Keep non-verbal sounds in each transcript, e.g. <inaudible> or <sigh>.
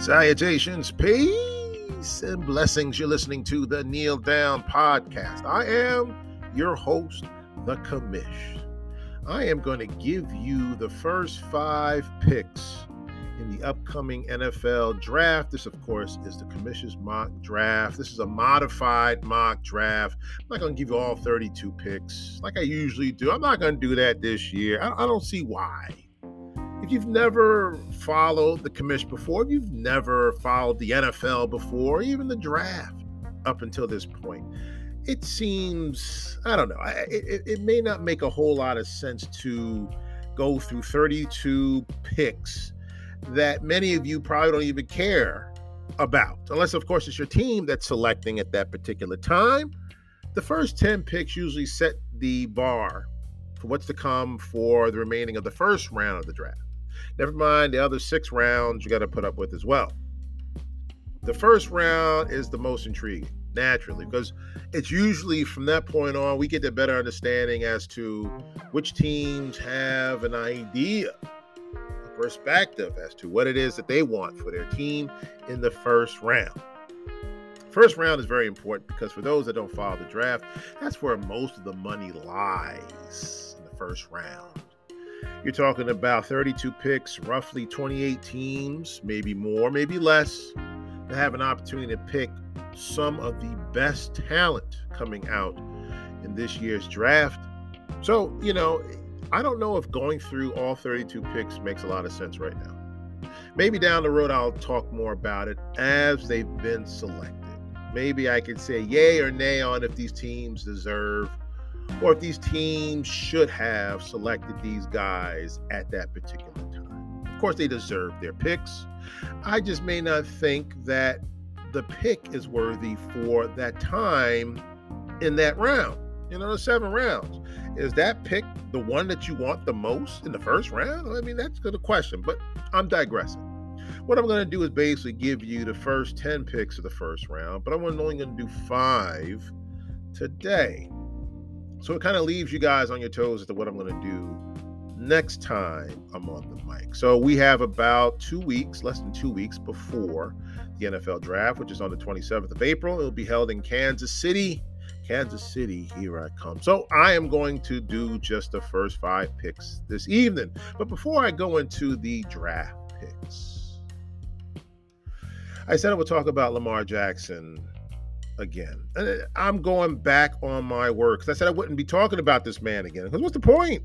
Salutations, peace, and blessings. You're listening to the Kneel Down Podcast. I am your host, The Commish. I am going to give you the first five picks in the upcoming NFL draft. This, of course, is the Commish's mock draft. This is a modified mock draft. I'm not going to give you all 32 picks like I usually do. I'm not going to do that this year. I, I don't see why if you've never followed the Commish before, if you've never followed the NFL before, even the draft up until this point, it seems, I don't know, it, it may not make a whole lot of sense to go through 32 picks that many of you probably don't even care about, unless, of course, it's your team that's selecting at that particular time. The first 10 picks usually set the bar for what's to come for the remaining of the first round of the draft. Never mind the other six rounds you got to put up with as well. The first round is the most intriguing, naturally, because it's usually from that point on we get a better understanding as to which teams have an idea, perspective as to what it is that they want for their team in the first round. First round is very important because for those that don't follow the draft, that's where most of the money lies in the first round. You're talking about 32 picks, roughly 28 teams, maybe more, maybe less, to have an opportunity to pick some of the best talent coming out in this year's draft. So, you know, I don't know if going through all 32 picks makes a lot of sense right now. Maybe down the road, I'll talk more about it as they've been selected. Maybe I can say yay or nay on if these teams deserve or if these teams should have selected these guys at that particular time. Of course, they deserve their picks. I just may not think that the pick is worthy for that time in that round. You know, the seven rounds. Is that pick the one that you want the most in the first round? I mean, that's a question, but I'm digressing. What I'm going to do is basically give you the first 10 picks of the first round, but I'm only going to do five today. So it kind of leaves you guys on your toes as to what I'm going to do next time I'm on the mic. So we have about two weeks, less than two weeks before the NFL draft, which is on the 27th of April. It'll be held in Kansas City. Kansas City, here I come. So I am going to do just the first five picks this evening. But before I go into the draft picks, I said I would talk about Lamar Jackson again. And I'm going back on my word because I said I wouldn't be talking about this man again. Because what's the point?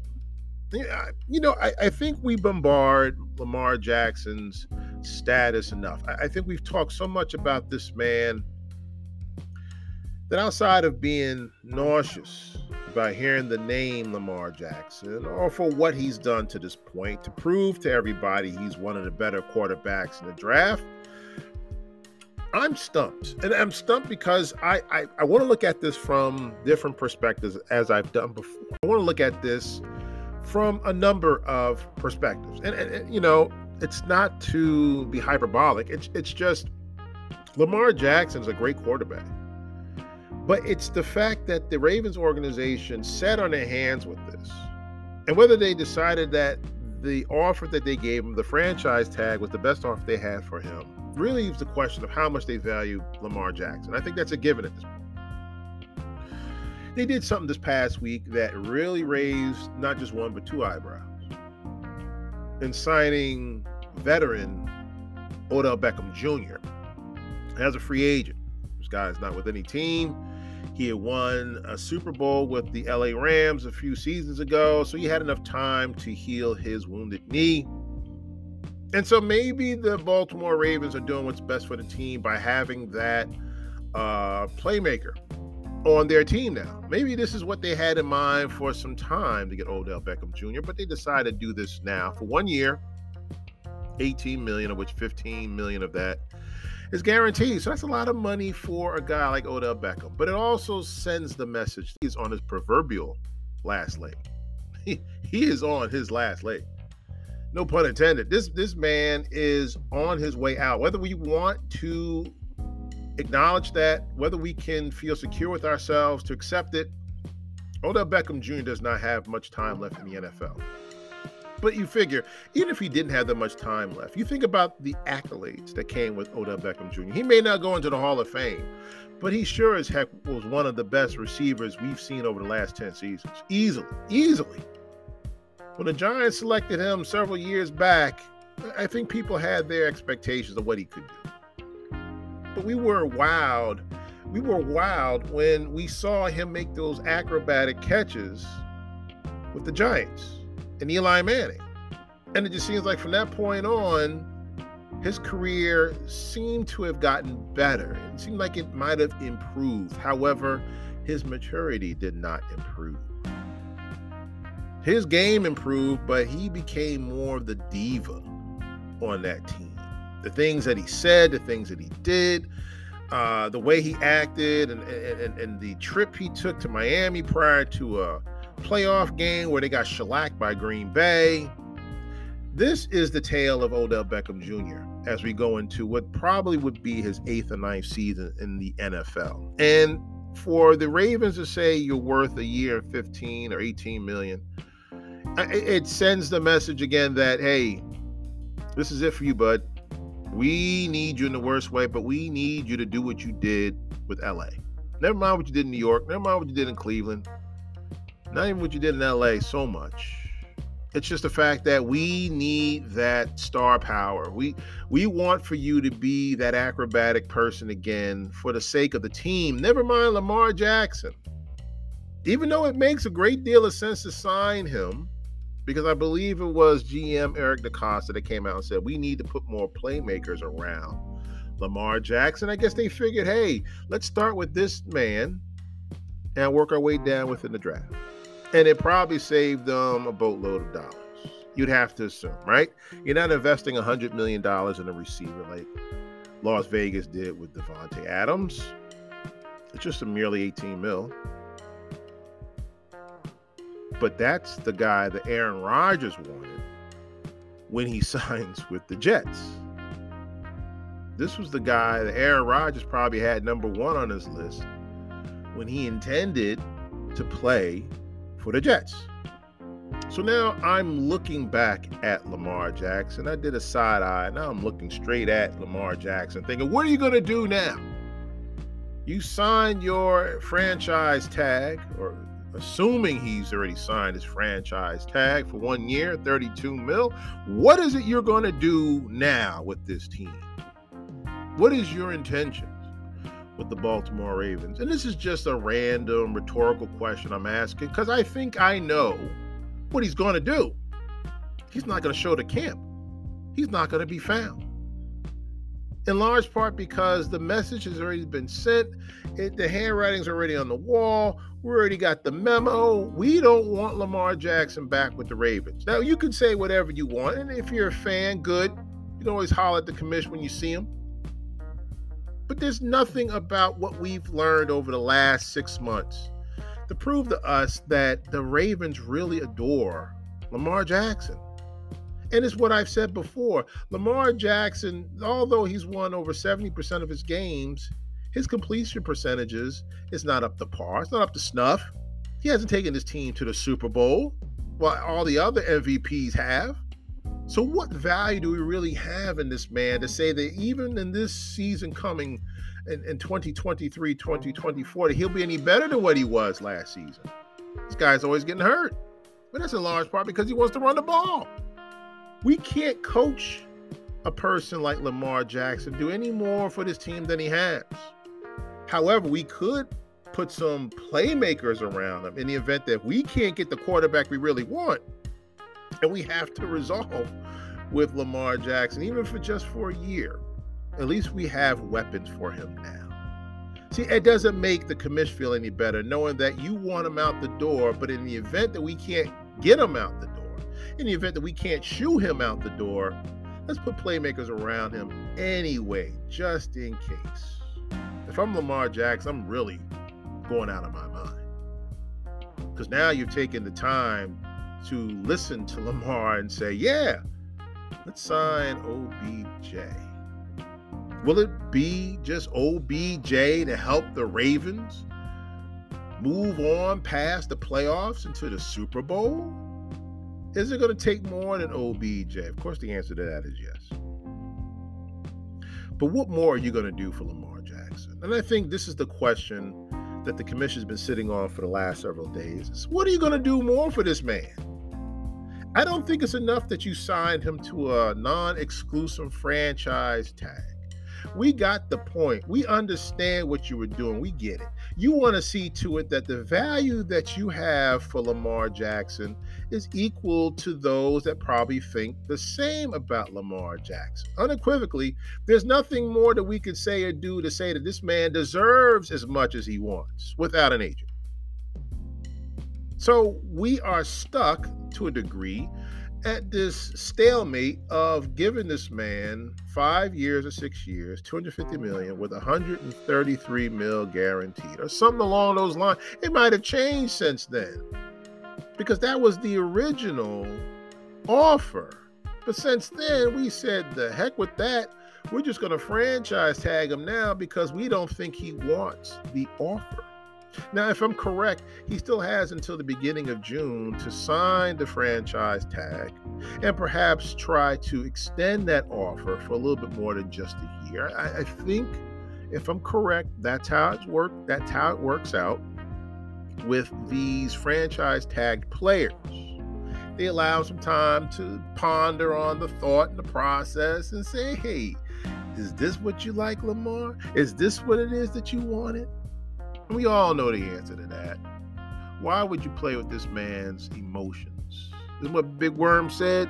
You know, I, I, think we bombard Lamar Jackson's status enough. I, I think we've talked so much about this man that outside of being nauseous by hearing the name Lamar Jackson or for what he's done to this point to prove to everybody he's one of the better quarterbacks in the draft, I'm stumped. And I'm stumped because I, I, I want to look at this from different perspectives as I've done before. I want to look at this from a number of perspectives. And, and, and you know, it's not to be hyperbolic. It's it's just Lamar Jackson is a great quarterback. But it's the fact that the Ravens organization sat on their hands with this. And whether they decided that the offer that they gave him, the franchise tag, was the best offer they had for him, really leaves the question of how much they value Lamar Jackson. I think that's a given at this point. They did something this past week that really raised not just one, but two eyebrows. In signing veteran Odell Beckham Jr. as a free agent. This guy is not with any team. He had won a Super Bowl with the LA Rams a few seasons ago, so he had enough time to heal his wounded knee. And so maybe the Baltimore Ravens are doing what's best for the team by having that uh, playmaker on their team now. Maybe this is what they had in mind for some time to get Odell Beckham Jr., but they decided to do this now for one year, 18 million, of which 15 million of that is guaranteed. So that's a lot of money for a guy like Odell Beckham. But it also sends the message he's on his proverbial last leg. <laughs> He, he is on his last leg no pun intended. This this man is on his way out. Whether we want to acknowledge that, whether we can feel secure with ourselves to accept it, Odell Beckham Jr. does not have much time left in the NFL. But you figure, even if he didn't have that much time left, you think about the accolades that came with Odell Beckham Jr. He may not go into the Hall of Fame, but he sure as heck was one of the best receivers we've seen over the last 10 seasons. Easily, easily. When the Giants selected him several years back, I think people had their expectations of what he could do. But we were wowed. We were wowed when we saw him make those acrobatic catches with the Giants and Eli Manning. And it just seems like from that point on, his career seemed to have gotten better. It seemed like it might have improved. However, his maturity did not improve. His game improved, but he became more of the diva on that team. The things that he said, the things that he did, uh, the way he acted, and, and, and the trip he took to Miami prior to a playoff game where they got shellacked by Green Bay. This is the tale of Odell Beckham Jr. as we go into what probably would be his eighth or ninth season in the NFL. And for the Ravens to say you're worth a year 15 or 18 million, it sends the message again that, hey, this is it for you, bud. We need you in the worst way, but we need you to do what you did with LA. Never mind what you did in New York. Never mind what you did in Cleveland. Not even what you did in LA so much. It's just the fact that we need that star power. We we want for you to be that acrobatic person again for the sake of the team. Never mind Lamar Jackson. Even though it makes a great deal of sense to sign him, because I believe it was GM Eric DeCosta that came out and said we need to put more playmakers around Lamar Jackson. I guess they figured, hey, let's start with this man and work our way down within the draft. And it probably saved them a boatload of dollars. You'd have to assume, right? You're not investing $100 million in a receiver like Las Vegas did with Davante Adams. It's just a merely 18 mil. But that's the guy that Aaron Rodgers wanted when he <laughs> signs with the Jets. This was the guy that Aaron Rodgers probably had number one on his list when he intended to play for the Jets. So now I'm looking back at Lamar Jackson. I did a side eye. Now I'm looking straight at Lamar Jackson, thinking, what are you going to do now? You signed your franchise tag, or assuming he's already signed his franchise tag for one year, 32 mil. What is it you're going to do now with this team? What is your intentions with the Baltimore Ravens? And this is just a random rhetorical question I'm asking because I think I know what he's going to do. He's not going to show the camp, he's not going to be found in large part because the message has already been sent. It, the handwriting's already on the wall. We already got the memo. We don't want Lamar Jackson back with the Ravens. Now, you can say whatever you want. And if you're a fan, good. You can always holler at the Commish when you see him. But there's nothing about what we've learned over the last six months to prove to us that the Ravens really adore Lamar Jackson. And it's what I've said before. Lamar Jackson, although he's won over 70% of his games, his completion percentages is not up to par. It's not up to snuff. He hasn't taken his team to the Super Bowl while all the other MVPs have. So, what value do we really have in this man to say that even in this season coming in, in 2023, 2024, that he'll be any better than what he was last season? This guy's always getting hurt. But that's in large part because he wants to run the ball. We can't coach a person like Lamar Jackson do any more for this team than he has. However, we could put some playmakers around him in the event that we can't get the quarterback we really want. And we have to resolve with Lamar Jackson, even for just for a year. At least we have weapons for him now. See, it doesn't make the Commish feel any better knowing that you want him out the door, but in the event that we can't get him out the door, in the event that we can't shoo him out the door, let's put playmakers around him anyway, just in case. If I'm Lamar Jackson, I'm really going out of my mind. Because now you've taken the time to listen to Lamar and say, yeah, let's sign OBJ. Will it be just OBJ to help the Ravens move on past the playoffs into the Super Bowl? Is it going to take more than OBJ? Of course, the answer to that is yes. But what more are you going to do for Lamar Jackson? And I think this is the question that the Commish's been sitting on for the last several days. Is what are you going to do more for this man? I don't think it's enough that you signed him to a non exclusive franchise tag. We got the point. We understand what you were doing. We get it. You want to see to it that the value that you have for Lamar Jackson is equal to those that probably think the same about Lamar Jackson. Unequivocally, there's nothing more that we could say or do to say that this man deserves as much as he wants without an agent. So we are stuck to a degree at this stalemate of giving this man five years or six years, 250 million with 133 mil guaranteed, or something along those lines. It might have changed since then because that was the original offer. But since then, we said the heck with that. We're just going to franchise tag him now because we don't think he wants the offer. Now, if I'm correct, he still has until the beginning of June to sign the franchise tag and perhaps try to extend that offer for a little bit more than just a year. I, I think, if I'm correct, that's how it's worked. That's how it works out with these franchise tagged players. They allow some time to ponder on the thought and the process and say, hey, is this what you like, Lamar? Is this what it is that you wanted? We all know the answer to that. Why would you play with this man's emotions? This is what Big Worm said.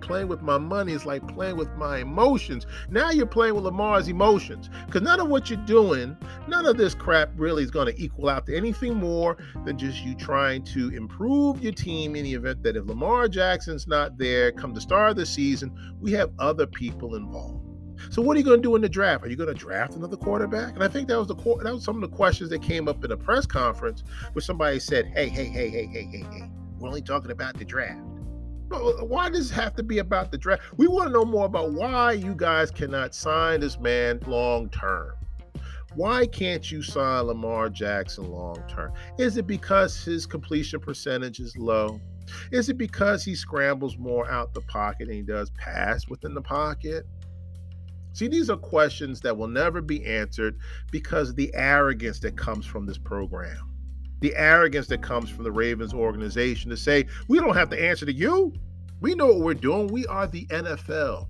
Playing with my money is like playing with my emotions. Now you're playing with Lamar's emotions. Because none of what you're doing, none of this crap really is going to equal out to anything more than just you trying to improve your team in the event that if Lamar Jackson's not there come the start of the season, we have other people involved. So what are you going to do in the draft? Are you going to draft another quarterback? And I think that was the that was some of the questions that came up in a press conference where somebody said, "Hey, hey, hey, hey, hey, hey, hey, we're only talking about the draft." Uh, why does it have to be about the draft? We want to know more about why you guys cannot sign this man long term. Why can't you sign Lamar Jackson long term? Is it because his completion percentage is low? Is it because he scrambles more out the pocket than he does pass within the pocket? See, these are questions that will never be answered because the arrogance that comes from this program. The arrogance that comes from the Ravens organization to say, we don't have to answer to you. We know what we're doing. We are the NFL.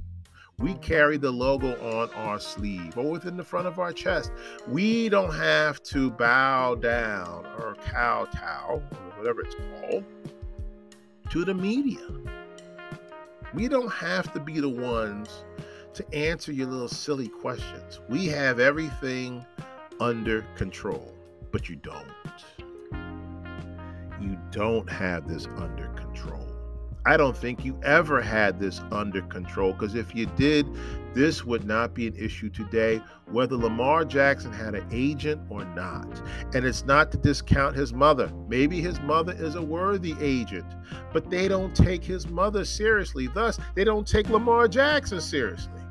We carry the logo on our sleeve or within the front of our chest. We don't have to bow down or kowtow, or whatever it's called, to the media. We don't have to be the ones to answer your little silly questions. We have everything under control, but you don't. You don't have this under control. I don't think you ever had this under control because if you did, this would not be an issue today, whether Lamar Jackson had an agent or not. And it's not to discount his mother. Maybe his mother is a worthy agent, but they don't take his mother seriously. Thus, they don't take Lamar Jackson seriously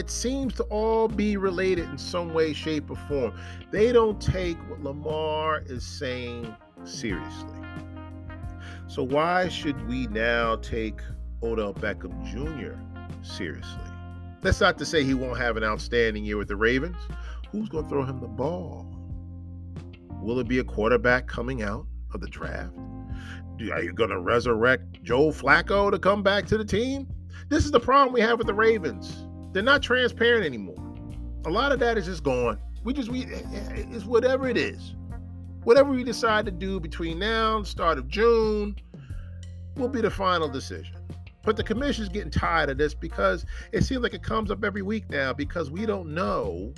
it seems to all be related in some way, shape, or form. They don't take what Lamar is saying seriously. So, why should we now take Odell Beckham Jr. seriously? That's not to say he won't have an outstanding year with the Ravens. Who's going to throw him the ball? Will it be a quarterback coming out of the draft? Are you going to resurrect Joe Flacco to come back to the team? This is the problem we have with the Ravens. They're not transparent anymore. A lot of that is just gone. We just we eh, eh, it's whatever it is. Whatever we decide to do between now and start of June will be the final decision. But the Commish's getting tired of this because it seems like it comes up every week now because we don't know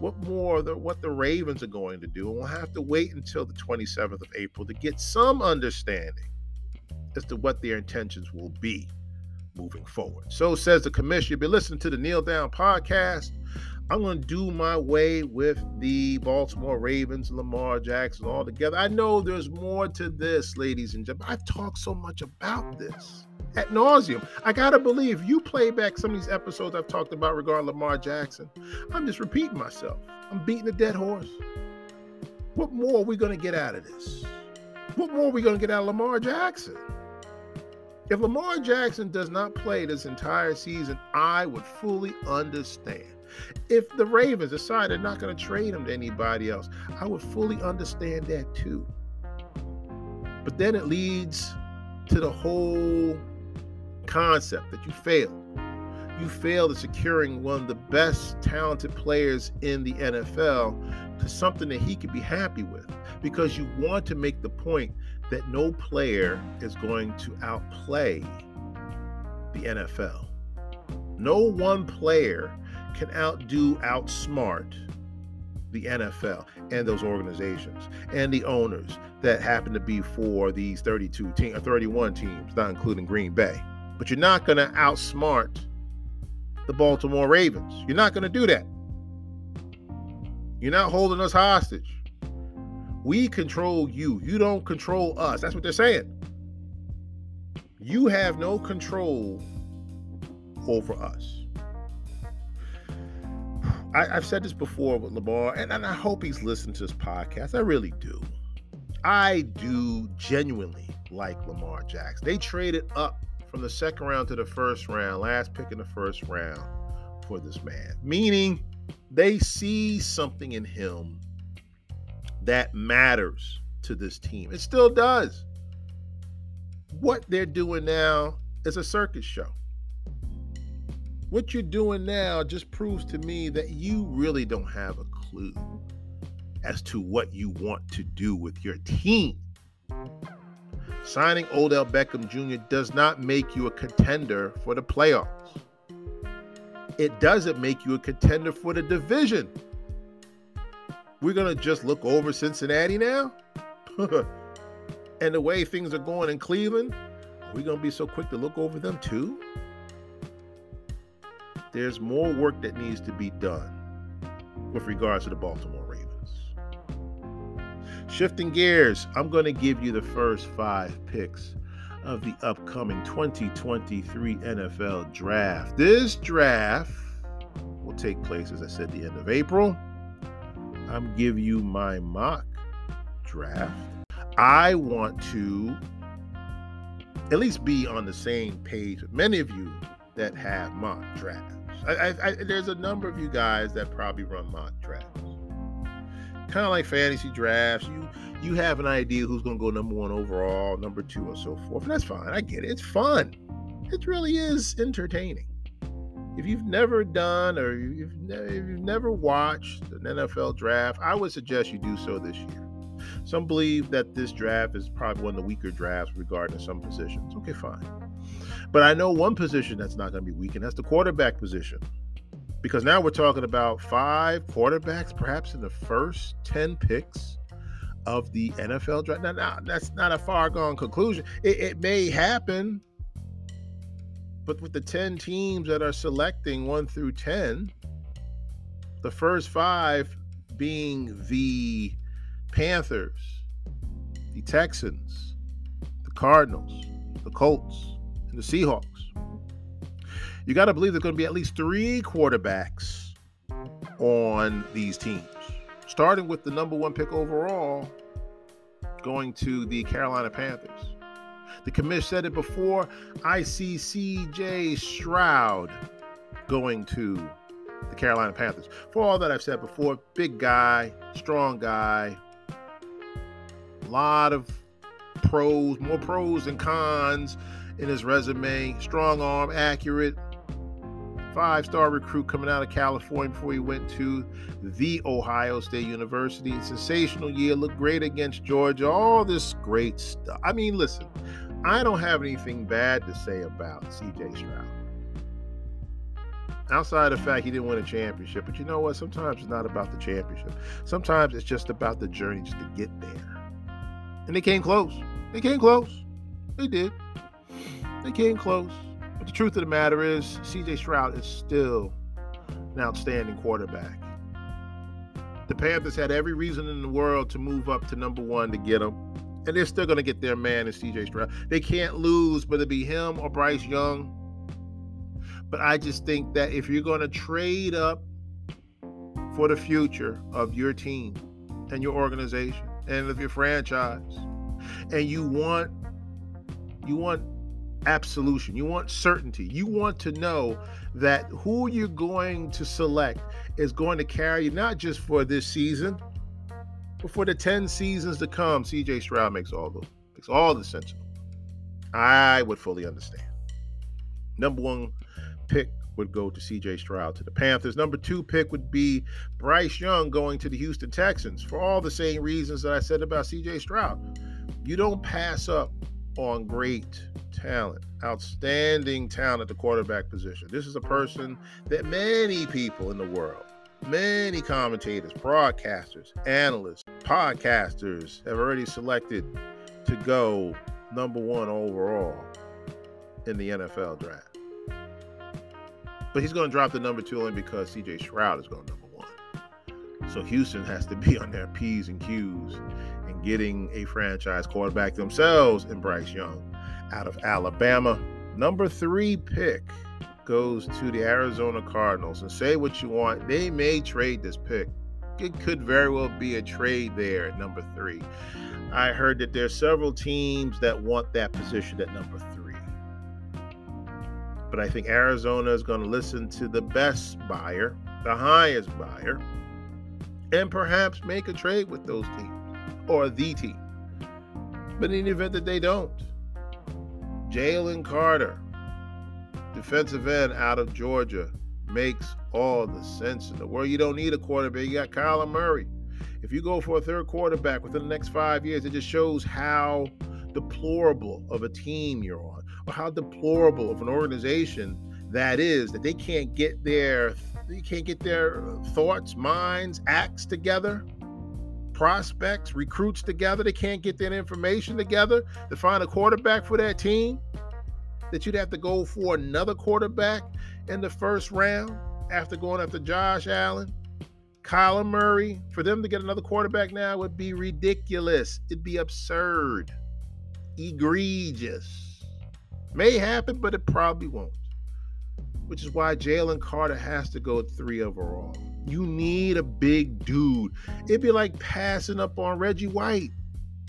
what more the, what the Ravens are going to do. And we'll have to wait until the 27th of April to get some understanding as to what their intentions will be moving forward. So says the Commish. You've been listening to the Kneel Down podcast. I'm going to do my way with the Baltimore Ravens, Lamar Jackson all together. I know there's more to this, ladies and gentlemen. I've talked so much about this. at nauseum. I gotta believe you play back some of these episodes I've talked about regarding Lamar Jackson. I'm just repeating myself. I'm beating a dead horse. What more are we gonna get out of this? What more are we gonna get out of Lamar Jackson? If Lamar Jackson does not play this entire season, I would fully understand. If the Ravens decide they're not going to trade him to anybody else, I would fully understand that too. But then it leads to the whole concept that you failed. You failed at securing one of the best talented players in the NFL to something that he could be happy with because you want to make the point that no player is going to outplay the NFL. No one player can outdo, outsmart the NFL and those organizations and the owners that happen to be for these 32 teams, or uh, 31 teams, not including Green Bay. But you're not going to outsmart the Baltimore Ravens. You're not going to do that. You're not holding us hostage. We control you. You don't control us. That's what they're saying. You have no control over us. I, have said this before with Lamar, and, and I hope he's listened to this podcast. I really do. I do genuinely like Lamar Jackson. They traded up from the second round to the first round, last pick in the first round for this man, meaning they see something in him that matters to this team. It still does. What they're doing now is a circus show. What you're doing now just proves to me that you really don't have a clue as to what you want to do with your team. Signing Odell Beckham Jr. does not make you a contender for the playoffs. It doesn't make you a contender for the division we're going to just look over Cincinnati now? <laughs> and the way things are going in Cleveland, are we going to be so quick to look over them too? There's more work that needs to be done with regards to the Baltimore Ravens. Shifting gears, I'm going to give you the first five picks of the upcoming 2023 NFL draft. This draft will take place, as I said, the end of April. I'm give you my mock draft. I want to at least be on the same page with many of you that have mock drafts. I, I, I, there's a number of you guys that probably run mock drafts. Kind of like fantasy drafts. You you have an idea who's going to go number one overall, number two, and so forth. And that's fine. I get it. It's fun. It really is entertaining if you've never done or you've, ne- you've never watched an NFL draft, I would suggest you do so this year. Some believe that this draft is probably one of the weaker drafts regarding some positions. Okay, fine. But I know one position that's not going to be weak, and that's the quarterback position. Because now we're talking about five quarterbacks, perhaps in the first 10 picks of the NFL draft. Now, now that's not a far gone conclusion. It, it may happen but with the 10 teams that are selecting 1 through 10, the first five being the Panthers, the Texans, the Cardinals, the Colts, and the Seahawks. You got to believe there's going to be at least three quarterbacks on these teams, starting with the number one pick overall going to the Carolina Panthers. The commish said it before. I see CJ Stroud going to the Carolina Panthers. For all that I've said before, big guy, strong guy, a lot of pros, more pros than cons in his resume. Strong arm, accurate, five star recruit coming out of California before he went to the Ohio State University. Sensational year, looked great against Georgia, all this great stuff. I mean, listen, I don't have anything bad to say about CJ Stroud. Outside of the fact he didn't win a championship, but you know what? Sometimes it's not about the championship. Sometimes it's just about the journey just to get there. And they came close. They came close. They did. They came close. But the truth of the matter is, CJ Stroud is still an outstanding quarterback. The Panthers had every reason in the world to move up to number one to get him And they're still going to get their man in CJ Stroud. They can't lose, but it'll be him or Bryce Young. But I just think that if you're going to trade up for the future of your team and your organization and of your franchise, and you want you want absolution, you want certainty, you want to know that who you're going to select is going to carry you not just for this season, but for the 10 seasons to come. CJ Stroud makes all the makes all the sense. I would fully understand. Number one pick would go to CJ Stroud to the Panthers. Number two pick would be Bryce Young going to the Houston Texans for all the same reasons that I said about CJ Stroud. You don't pass up on great talent, outstanding talent at the quarterback position. This is a person that many people in the world, many commentators, broadcasters, analysts, podcasters have already selected to go number one overall in the NFL draft. But he's going to drop the number two only because CJ Stroud is going number one. So Houston has to be <laughs> on their P's and Q's and getting a franchise quarterback themselves in Bryce Young out of Alabama. Number three pick goes to the Arizona Cardinals. And say what you want, they may trade this pick. It could very well be a trade there at number three. I heard that there's several teams that want that position at number three. But I think Arizona is going to listen to the best buyer, the highest buyer, and perhaps make a trade with those teams or the team. But in the event that they don't, Jalen Carter, defensive end out of Georgia, makes all the sense in the world. You don't need a quarterback. You got Kyler Murray. If you go for a third quarterback within the next five years, it just shows how deplorable of a team you're on or how deplorable of an organization that is that they can't get their they can't get their thoughts, minds, acts together, prospects, recruits together. They can't get that information together to find a quarterback for that team. That you'd have to go for another quarterback in the first round after going after Josh Allen, Kyler Murray. For them to get another quarterback now would be ridiculous. It'd be absurd, egregious. May happen, but it probably won't. Which is why Jalen Carter has to go three overall. You need a big dude. It'd be like passing up on Reggie White.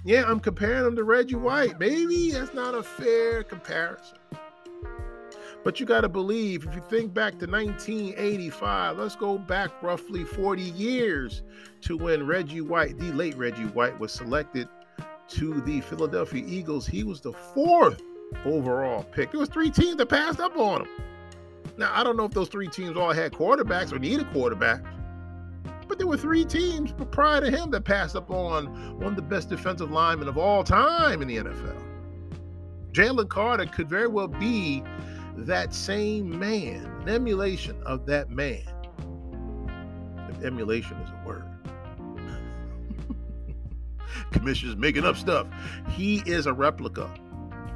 Yeah, I'm comparing him to Reggie White. Maybe that's not a fair comparison. But you got to believe, if you think back to 1985, let's go back roughly 40 years to when Reggie White, the late Reggie White, was selected to the Philadelphia Eagles. He was the fourth overall pick. There was three teams that passed up on him. Now I don't know if those three teams all had quarterbacks or needed quarterbacks, but there were three teams prior to him that passed up on one of the best defensive linemen of all time in the NFL. Jalen Carter could very well be that same man, an emulation of that man. If emulation is a word. <laughs> Commissioner's making up stuff. He is a replica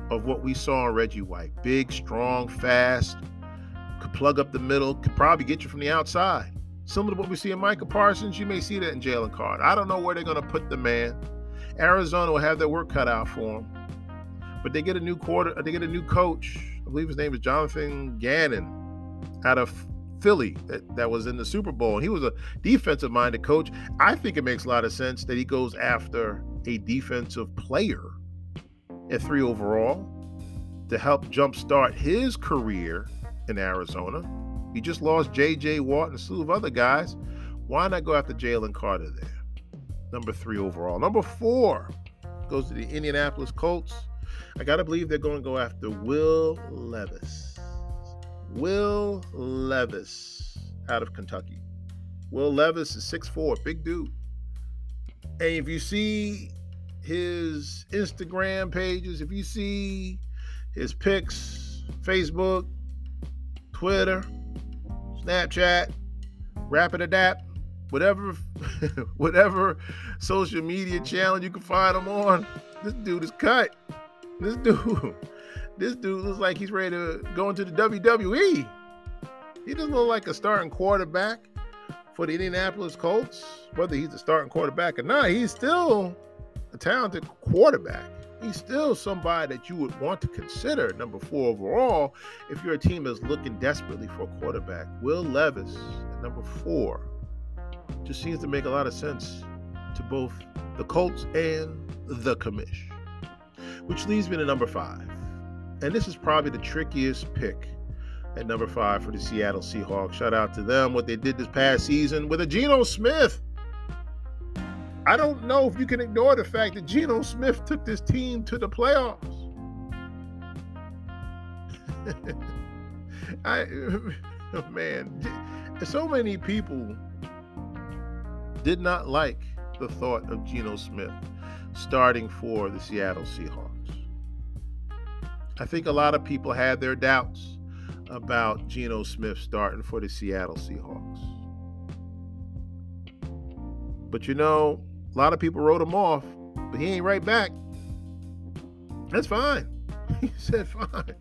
of what we saw in Reggie White. Big, strong, fast, could plug up the middle, could probably get you from the outside. Similar to what we see in Micah Parsons, you may see that in Jalen Carter. I don't know where they're going to put the man. Arizona will have their work cut out for him. But they get a new quarter, uh, they get a new coach. I believe his name is Jonathan Gannon out of Philly that, that was in the Super Bowl. And he was a defensive minded coach. I think it makes a lot of sense that he goes after a defensive player at three overall to help jumpstart his career in Arizona. He just lost J.J. Watt and a slew of other guys. Why not go after Jalen Carter there? Number three overall. Number four goes to the Indianapolis Colts. I got to believe they're going to go after Will Levis. Will Levis out of Kentucky. Will Levis is 6'4, big dude. And if you see his Instagram pages, if you see his pics, Facebook, Twitter, Snapchat, Rapidapp, whatever, <laughs> whatever social media channel you can find him on, this dude is cut. This dude, <laughs> this dude looks like he's ready to go into the WWE. He doesn't look like a starting quarterback for the Indianapolis Colts. Whether he's a starting quarterback or not, he's still a talented quarterback. He's still somebody that you would want to consider number four overall if your team is looking desperately for a quarterback. Will Levis at number four just seems to make a lot of sense to both the Colts and the commish. Which leads me to number five. And this is probably the trickiest pick at number five for the Seattle Seahawks. Shout out to them, what they did this past season with a Geno Smith. I don't know if you can ignore the fact that Geno Smith took this team to the playoffs. <laughs> I <laughs> man, so many people did not like the thought of Geno Smith starting for the Seattle Seahawks. I think a lot of people had their doubts about Geno Smith starting for the Seattle Seahawks. But you know, a lot of people wrote him off, but he ain't write back. That's fine. <laughs> He said, fine.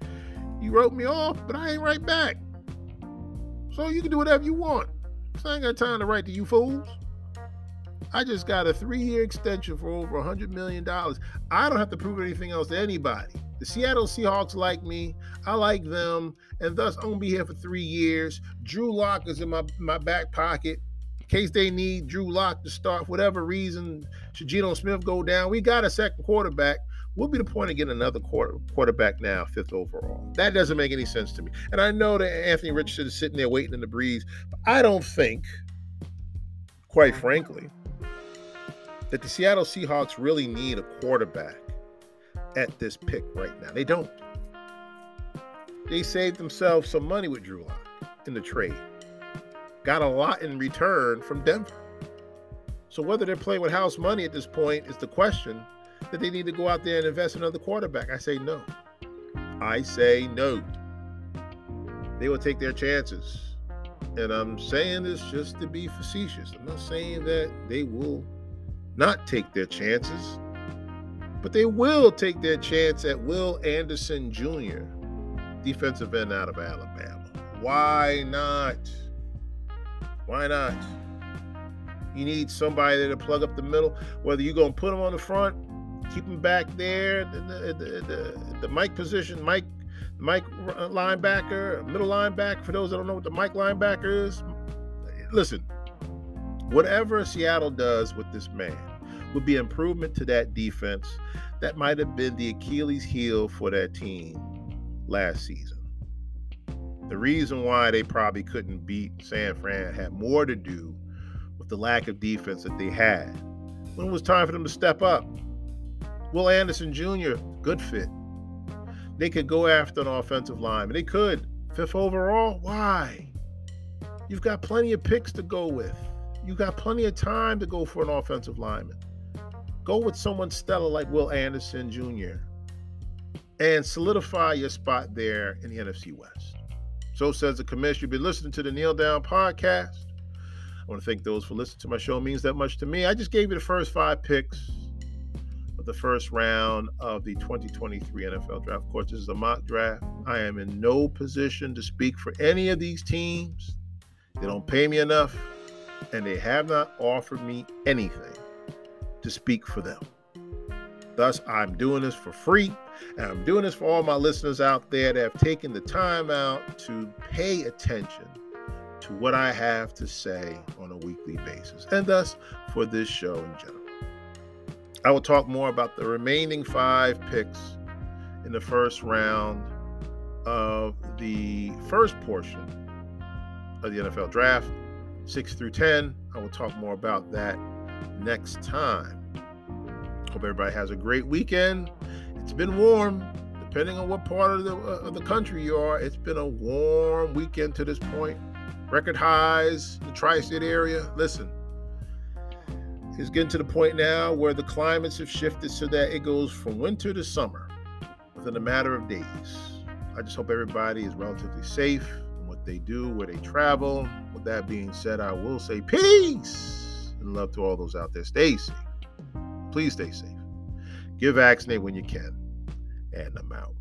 You wrote me off, but I ain't write back. So you can do whatever you want. I ain't got time to write to you fools. I just got a three year extension for over a $100 million. I don't have to prove anything else to anybody. The Seattle Seahawks like me. I like them. And thus, I'm going to be here for three years. Drew Lock is in my, my back pocket. In case they need Drew Lock to start, for whatever reason, should Geno Smith go down, we got a second quarterback. Will be the point of getting another quarter, quarterback now, fifth overall? That doesn't make any sense to me. And I know that Anthony Richardson is sitting there waiting in the breeze, but I don't think, quite frankly, that the Seattle Seahawks really need a quarterback at this pick right now. They don't. They saved themselves some money with Drew Lock in the trade. Got a lot in return from Denver. So whether they're playing with house money at this point is the question that they need to go out there and invest in another quarterback. I say no. I say no. They will take their chances. And I'm saying this just to be facetious. I'm not saying that they will not take their chances, but they will take their chance at Will Anderson Jr., defensive end out of Alabama. Why not? Why not? You need somebody there to plug up the middle. Whether you're going to put him on the front, keep him back there, the, the, the, the, the Mike position, Mike, Mike linebacker, middle linebacker. For those that don't know what the Mike linebacker is, listen, whatever Seattle does with this man, would be improvement to that defense that might have been the Achilles heel for that team last season. The reason why they probably couldn't beat San Fran had more to do with the lack of defense that they had. When it was time for them to step up, Will Anderson Jr., good fit. They could go after an offensive line, and they could. Fifth overall, why? You've got plenty of picks to go with. You've got plenty of time to go for an offensive lineman. Go with someone stellar like Will Anderson Jr. and solidify your spot there in the NFC West. So says the Commish. You've been listening to the Kneel Down podcast. I want to thank those for listening to my show. It means that much to me. I just gave you the first five picks of the first round of the 2023 NFL draft. Of course, this is a mock draft. I am in no position to speak for any of these teams. They don't pay me enough, and they have not offered me anything to speak for them. Thus, I'm doing this for free, and I'm doing this for all my listeners out there that have taken the time out to pay attention to what I have to say on a weekly basis, and thus for this show in general. I will talk more about the remaining five picks in the first round of the first portion of the NFL draft, six through 10. I will talk more about that next time. Hope everybody has a great weekend. It's been warm, depending on what part of the uh, of the country you are. It's been a warm weekend to this point. Record highs the tri-state area. Listen, it's getting to the point now where the climates have shifted so that it goes from winter to summer within a matter of days. I just hope everybody is relatively safe in what they do, where they travel. With that being said, I will say peace and love to all those out there. Stay safe. Please stay safe. Get vaccinated when you can. And I'm out.